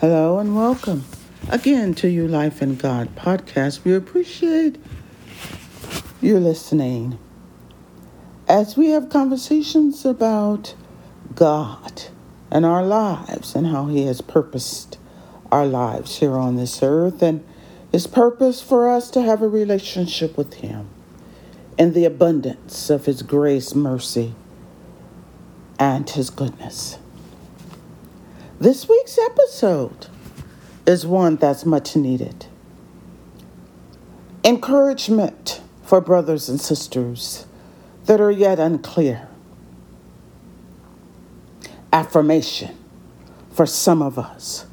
Hello and welcome again to Your Life in God podcast. We appreciate you listening as we have conversations about God and our lives and how He has purposed our lives here on this earth and His purpose for us to have a relationship with Him in the abundance of His grace, mercy, and His goodness. This week's episode is one that's much needed. Encouragement for brothers and sisters that are yet unclear. Affirmation for some of us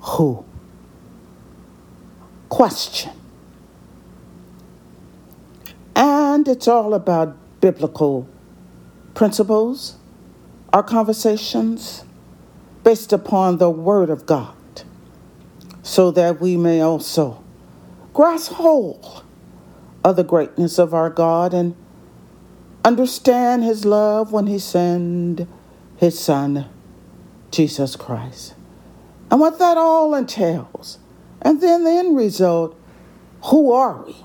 who question. And it's all about biblical principles, our conversations based upon the Word of God, so that we may also grasp hold of the greatness of our God and understand His love when He sent His Son, Jesus Christ, and what that all entails. And then the end result who are we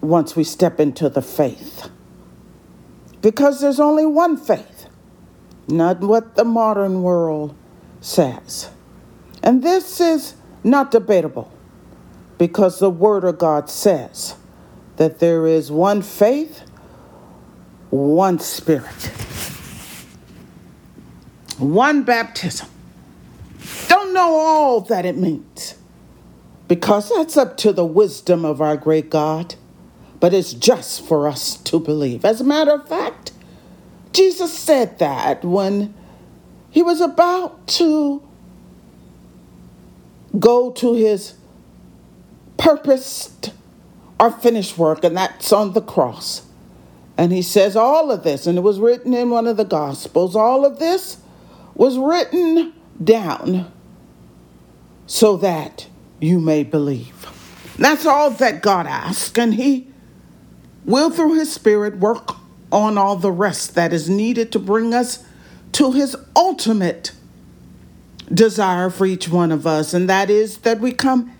once we step into the faith? Because there's only one faith not what the modern world says. And this is not debatable because the Word of God says that there is one faith, one Spirit, one baptism. Don't know all that it means because that's up to the wisdom of our great God, but it's just for us to believe. As a matter of fact, Jesus said that when he was about to go to his purposed or finished work, and that's on the cross. And he says all of this, and it was written in one of the Gospels, all of this was written down so that you may believe. That's all that God asked, and he will, through his Spirit, work on all the rest that is needed to bring us to his ultimate desire for each one of us, and that is that we come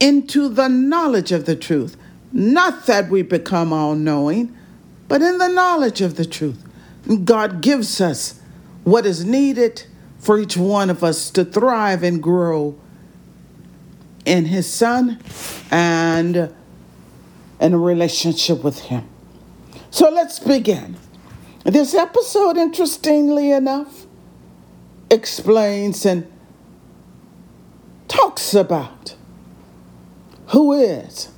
into the knowledge of the truth. Not that we become all knowing, but in the knowledge of the truth. God gives us what is needed for each one of us to thrive and grow in His Son and in a relationship with Him. So let's begin. This episode, interestingly enough, explains and talks about who is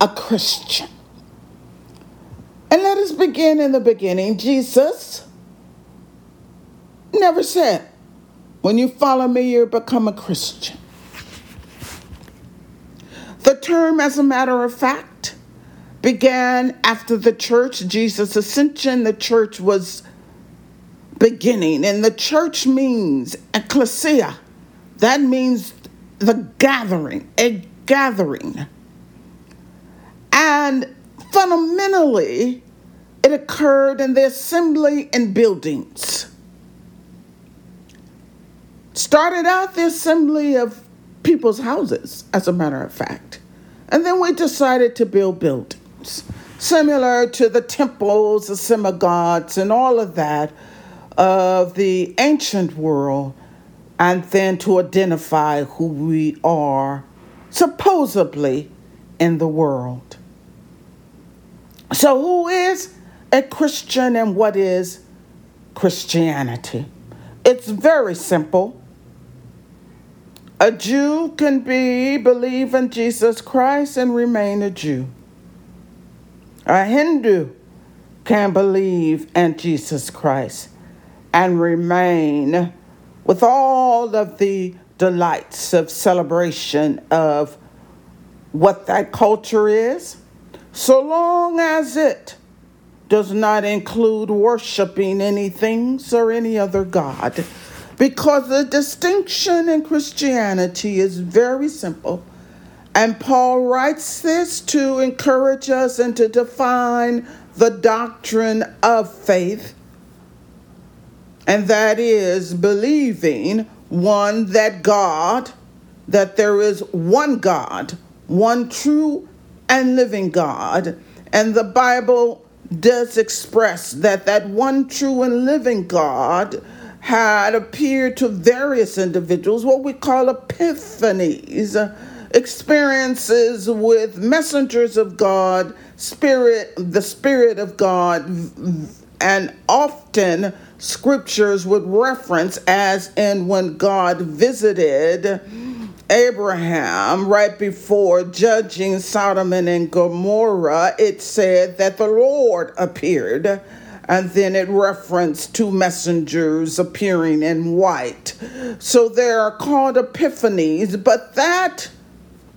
a Christian. And let us begin in the beginning. Jesus never said, when you follow me, you become a Christian. The term, as a matter of fact, began after the church, Jesus' ascension. The church was beginning, and the church means ecclesia. That means the gathering, a gathering. And fundamentally, it occurred in the assembly in buildings. Started out the assembly of people's houses, as a matter of fact. And then we decided to build buildings similar to the temples, the synagogues, and all of that of the ancient world, and then to identify who we are supposedly in the world. So, who is a Christian and what is Christianity? It's very simple. A Jew can be, believe in Jesus Christ, and remain a Jew. A Hindu can believe in Jesus Christ and remain with all of the delights of celebration of what that culture is, so long as it does not include worshiping any things or any other God. Because the distinction in Christianity is very simple and Paul writes this to encourage us and to define the doctrine of faith, and that is believing one, that God, that there is one God, one true and living God. And the Bible does express that that one true and living God had appeared to various individuals, what we call epiphanies, experiences with messengers of God, spirit, the spirit of God, and often scriptures would reference as in when God visited Abraham right before judging Sodom and Gomorrah, it said that the Lord appeared. And then it referenced two messengers appearing in white. So they are called epiphanies, but that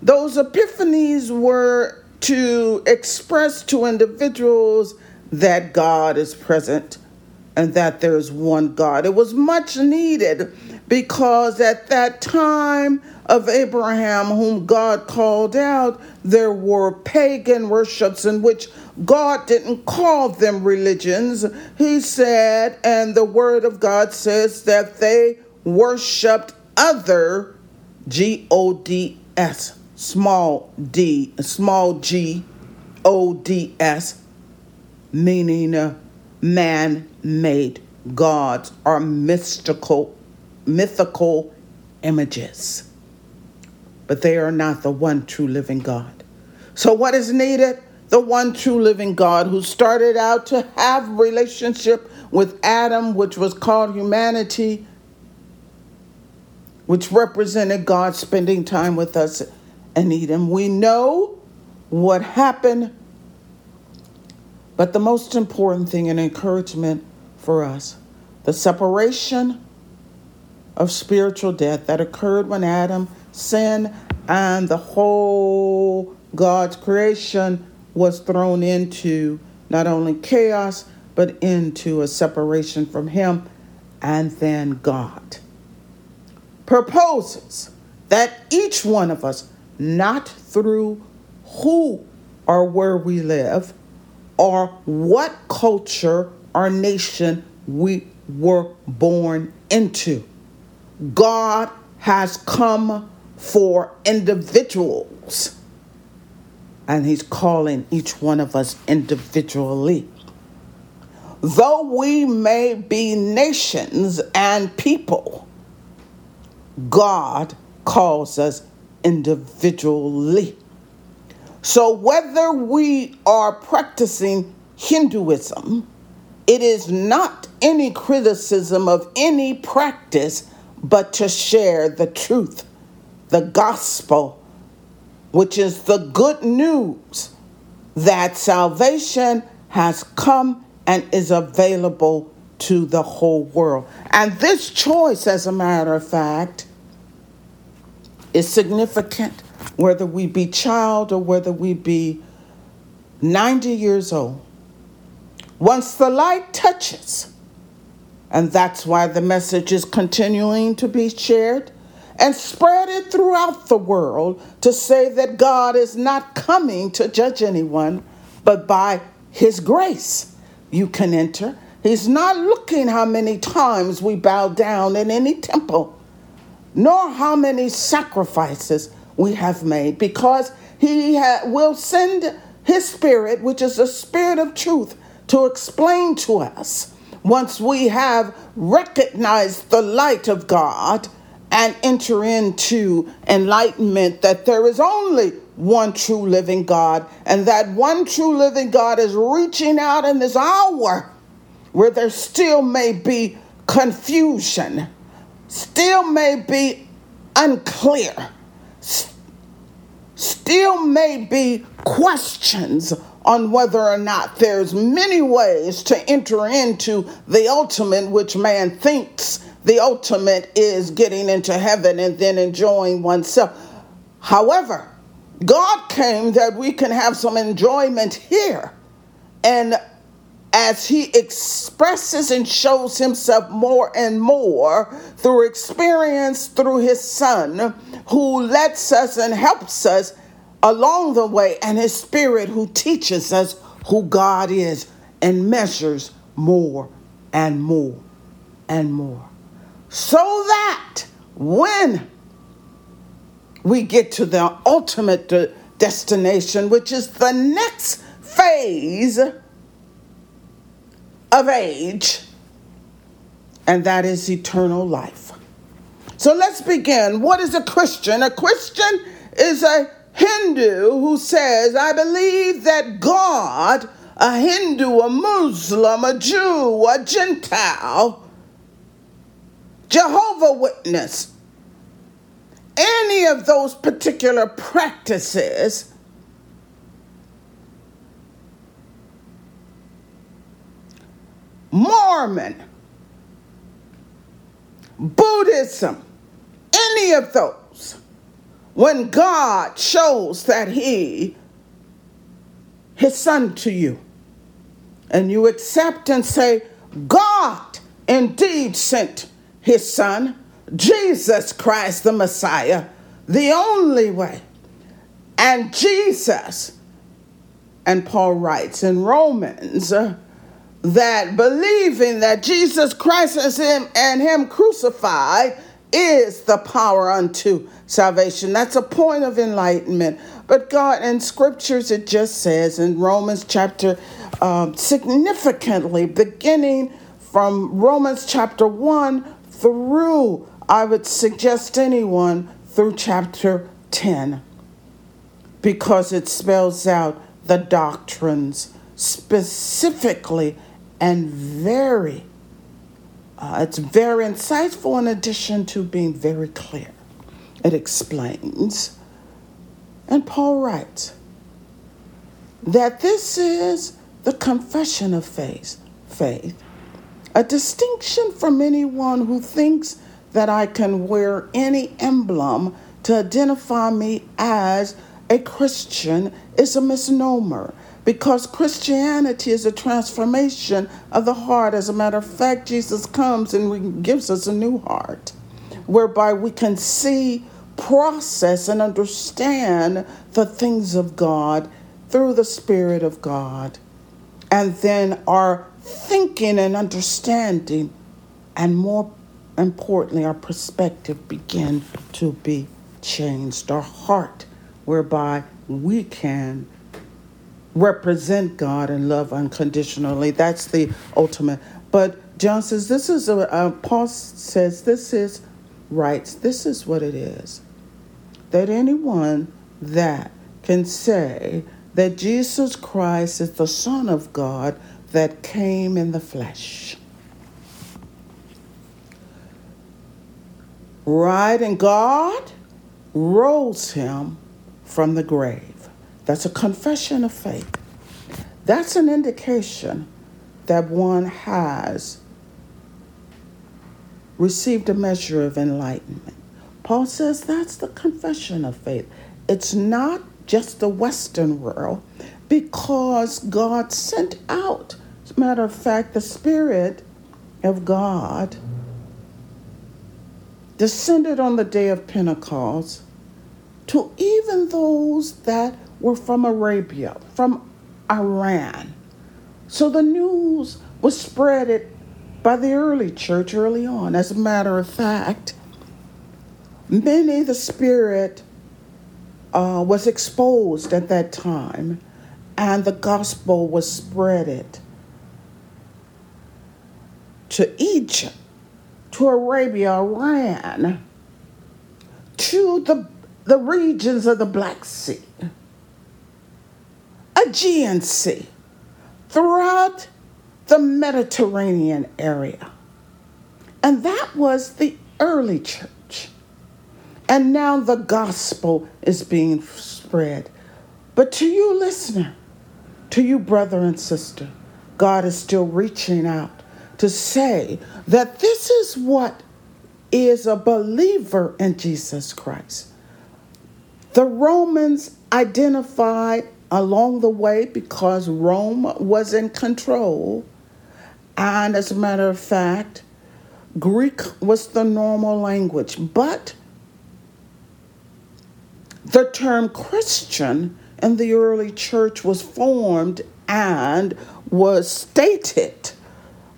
those epiphanies were to express to individuals that God is present and that there is one God. It was much needed because at that time of Abraham, whom God called out, there were pagan worships in which God didn't call them religions. He said, and the word of God says that they worshiped other G O D S small d, small g, O D S, meaning man made gods or mystical, mythical images. But they are not the one true living God. So, what is needed? The one true living God who started out to have relationship with Adam, which was called humanity, which represented God spending time with us and Eden. We know what happened, but the most important thing and encouragement for us the separation of spiritual death that occurred when Adam sinned and the whole God's creation was thrown into not only chaos but into a separation from Him and then God proposes that each one of us not through who or where we live or what culture or nation we were born into. God has come for individuals, and He's calling each one of us individually. Though we may be nations and people, God calls us individually. So, whether we are practicing Hinduism, it is not any criticism of any practice, but to share the truth, the gospel, which is the good news that salvation has come and is available to the whole world. And this choice, as a matter of fact, is significant, whether we be child or whether we be 90 years old. Once the light touches, and that's why the message is continuing to be shared and spread it throughout the world to say that God is not coming to judge anyone, but by his grace you can enter. He's not looking how many times we bow down in any temple nor how many sacrifices we have made, because he ha- will send his spirit, which is the spirit of truth, to explain to us. Once we have recognized the light of God and enter into enlightenment that there is only one true living God, and that one true living God is reaching out in this hour where there still may be confusion still may be unclear, still may be questions on whether or not there's many ways to enter into the ultimate which man thinks the ultimate is getting into heaven and then enjoying oneself. However god came that we can have some enjoyment here and as he expresses and shows himself more and more through experience through his son, who lets us and helps us along the way, and his spirit who teaches us who God is and measures more and more and more. So that when we get to the ultimate destination, which is the next phase of age, and that is eternal life. So let's begin. What is a Christian? A Christian is a Hindu who says, I believe that God, a Hindu, a Muslim, a Jew, a Gentile, Jehovah Witness, any of those particular practices Mormon, Buddhism, any of those, when God shows that He, His Son to you, and you accept and say, God indeed sent His Son, Jesus Christ the Messiah, the only way. And Jesus, and Paul writes in Romans, uh, that believing that Jesus Christ is him and him crucified is the power unto salvation. That's a point of enlightenment. But God, in scriptures, it just says in Romans chapter, um, significantly beginning from Romans chapter 1 through, I would suggest anyone, through chapter 10, because it spells out the doctrines specifically and very, uh, it's very insightful in addition to being very clear. It explains, and Paul writes, that this is the confession of faith, faith, a distinction from anyone who thinks that I can wear any emblem to identify me as a Christian is a misnomer because Christianity is a transformation of the heart. As a matter of fact, Jesus comes and gives us a new heart, whereby we can see, process, and understand the things of God through the Spirit of God. And then our thinking and understanding, and more importantly, our perspective begin to be changed. Our heart, whereby we can represent God and love unconditionally. That's the ultimate. But John says this is a, uh, Paul says this is writes this is what it is that anyone that can say that Jesus Christ is the Son of God that came in the flesh. Right, and God rose him from the grave. That's a confession of faith. That's an indication that one has received a measure of enlightenment. Paul says that's the confession of faith. It's not just the Western world because God sent out, as a matter of fact, the Spirit of God descended on the day of Pentecost to even those that were from Arabia, from Iran. So the news was spread by the early church early on. As a matter of fact, many the Spirit uh, was exposed at that time, and the gospel was spreaded to Egypt, to Arabia, Iran, to the, the regions of the Black Sea. Aegean Sea, throughout the Mediterranean area. And that was the early church. And now the gospel is being spread. But to you, listener, to you, brother and sister, God is still reaching out to say that this is what is a believer in Jesus Christ. The Romans identified along the way because Rome was in control. And as a matter of fact, Greek was the normal language. But the term Christian in the early church was formed and was stated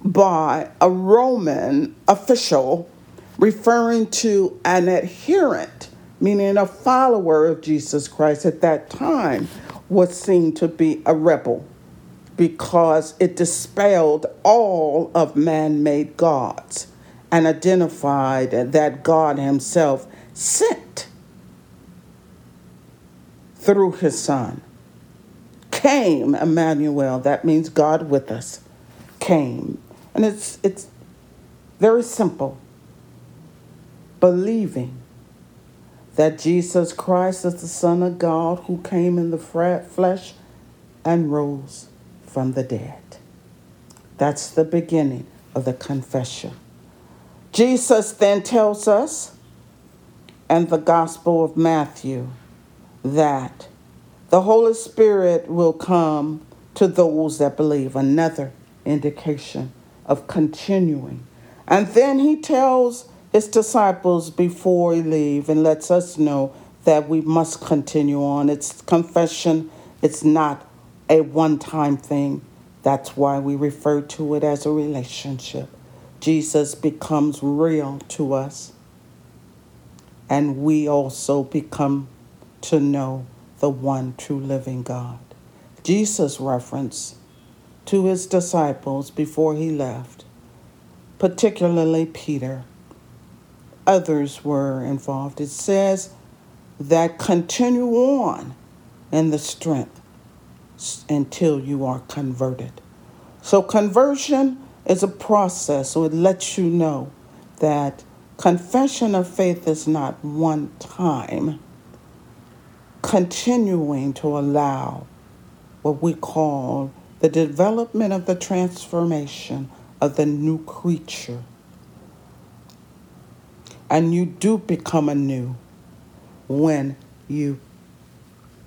by a Roman official referring to an adherent, meaning a follower of Jesus Christ at that time, was seen to be a rebel because it dispelled all of man made gods and identified that God Himself sent through His Son. Came Emmanuel, that means God with us, came. And it's, it's very simple believing that Jesus Christ is the Son of God who came in the flesh and rose from the dead. That's the beginning of the confession. Jesus then tells us in the Gospel of Matthew that the Holy Spirit will come to those that believe. Another indication of continuing. And then he tells his disciples before he leave and lets us know that we must continue on. It's confession, it's not a one time thing. That's why we refer to it as a relationship. Jesus becomes real to us, and we also become to know the one true living God. Jesus' reference to his disciples before he left, particularly Peter, others were involved. It says that continue on in the strength until you are converted. So, conversion is a process, so it lets you know that confession of faith is not one time, continuing to allow what we call the development of the transformation of the new creature. And you do become anew when you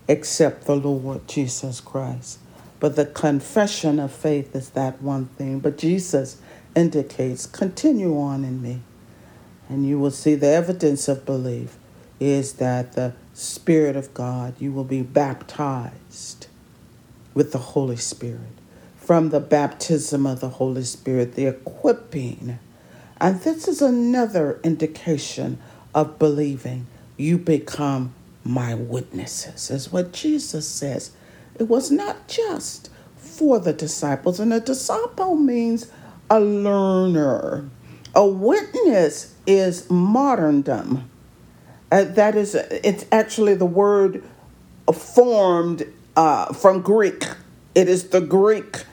accept the Lord Jesus Christ. But the confession of faith is that one thing. But Jesus indicates, continue on in me. And you will see the evidence of belief is that the Spirit of God, you will be baptized with the Holy Spirit. From the baptism of the Holy Spirit, the equipping. And this is another indication of believing. You become my witnesses, is what Jesus says. It was not just for the disciples, and a disciple means a learner. A witness is martyrdom. Uh, that is, it's actually the word formed uh, from Greek. It is the Greek.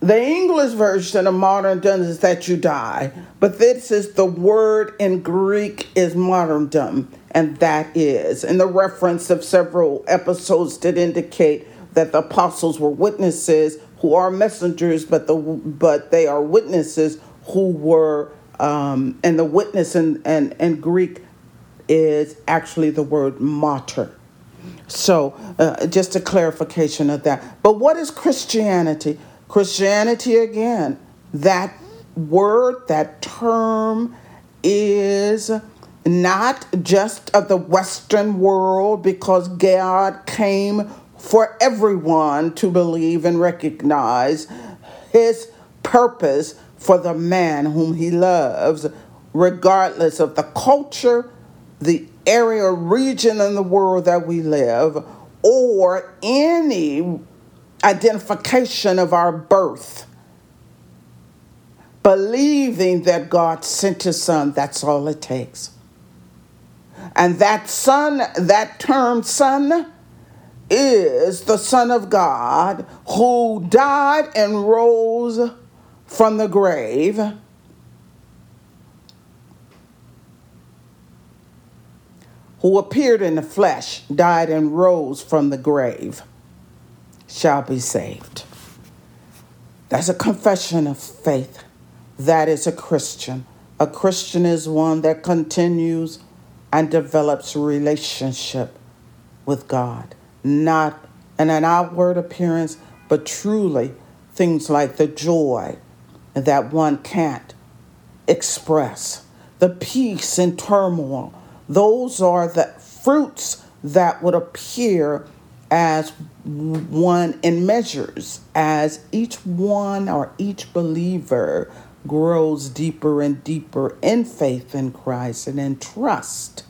The English version of martyrdom is that you die, but this is the word in Greek is martyrdom and that is. And the reference of several episodes did indicate that the apostles were witnesses who are messengers, but the but they are witnesses who were um, and the witness in, in, in Greek is actually the word martyr. So, uh, just a clarification of that. But what is Christianity? Christianity, again, that word, that term is not just of the Western world, because God came for everyone to believe and recognize his purpose for the man whom he loves, regardless of the culture, the area, region in the world that we live, or any identification of our birth. Believing that God sent his son, that's all it takes. And that son, that term son, is the Son of God who died and rose from the grave. Who appeared in the flesh, died and rose from the grave, shall be saved. That's a confession of faith. That is a Christian. A Christian is one that continues and develops relationship with God. Not in an outward appearance, but truly things like the joy that one can't express, the peace and turmoil. Those are the fruits that would appear as one in measures, as each one or each believer grows deeper and deeper in faith in Christ and in trust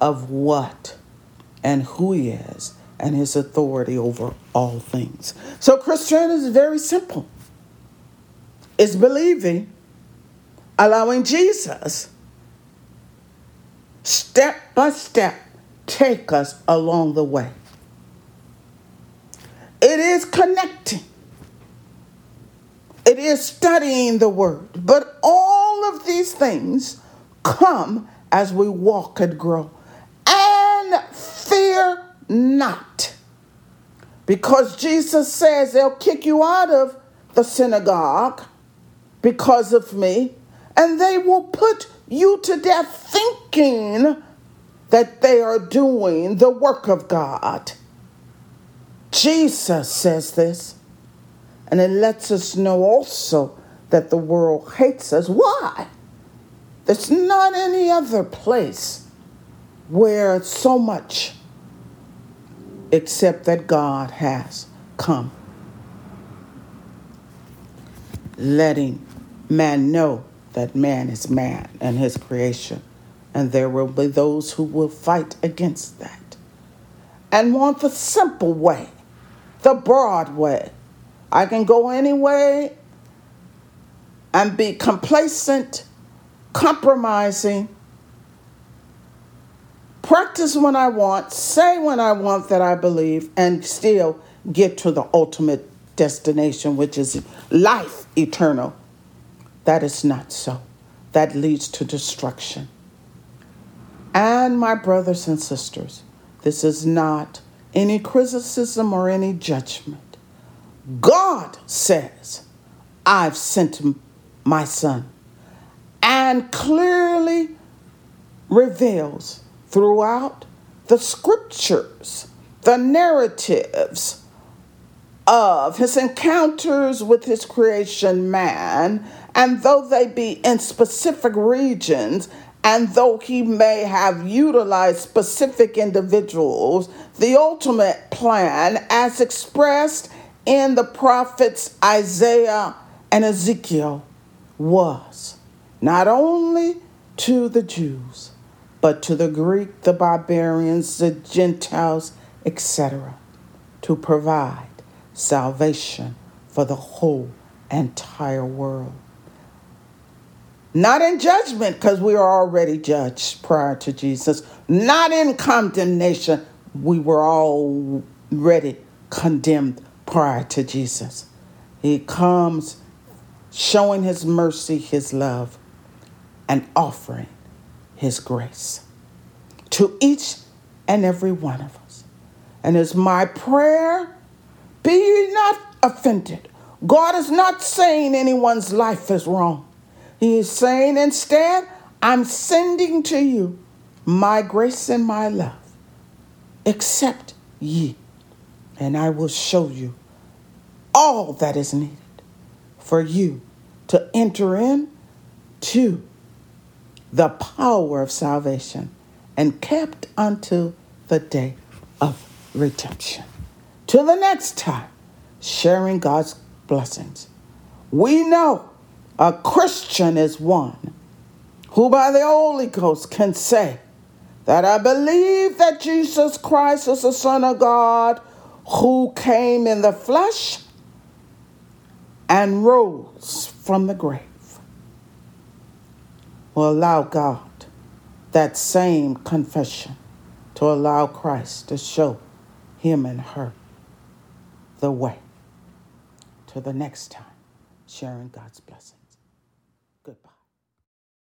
of what and who He is and His authority over all things. So, Christianity is very simple it's believing, allowing Jesus step by step take us along the way. It is connecting. It is studying the word. But all of these things come as we walk and grow. And fear not. Because Jesus says they'll kick you out of the synagogue because of me, and they will put you to death thinking that they are doing the work of God. Jesus says this, and it lets us know also that the world hates us. Why? There's not any other place where so much except that God has come, letting man know that man is man and his creation. And there will be those who will fight against that and want the simple way, the broad way. I can go any way and be complacent, compromising, practice when I want, say when I want that I believe, and still get to the ultimate destination, which is life eternal. That is not so. That leads to destruction. And my brothers and sisters, this is not any criticism or any judgment. God says, I've sent my son, and clearly reveals throughout the scriptures the narratives of his encounters with his creation man and though they be in specific regions, and though he may have utilized specific individuals, the ultimate plan, as expressed in the prophets Isaiah and Ezekiel, was not only to the Jews, but to the Greek, the barbarians, the Gentiles, etc., to provide salvation for the whole entire world. Not in judgment, because we are already judged prior to Jesus. Not in condemnation. We were all already condemned prior to Jesus. He comes showing his mercy, his love, and offering his grace to each and every one of us. And it's my prayer be ye not offended. God is not saying anyone's life is wrong. He is saying instead, I'm sending to you my grace and my love. Accept ye, and I will show you all that is needed for you to enter in to the power of salvation and kept unto the day of redemption. Till the next time, sharing God's blessings. We know a Christian is one who, by the Holy Ghost, can say that I believe that Jesus Christ is the Son of God who came in the flesh and rose from the grave. Will allow God that same confession to allow Christ to show him and her the way to the next time, sharing God's blessing.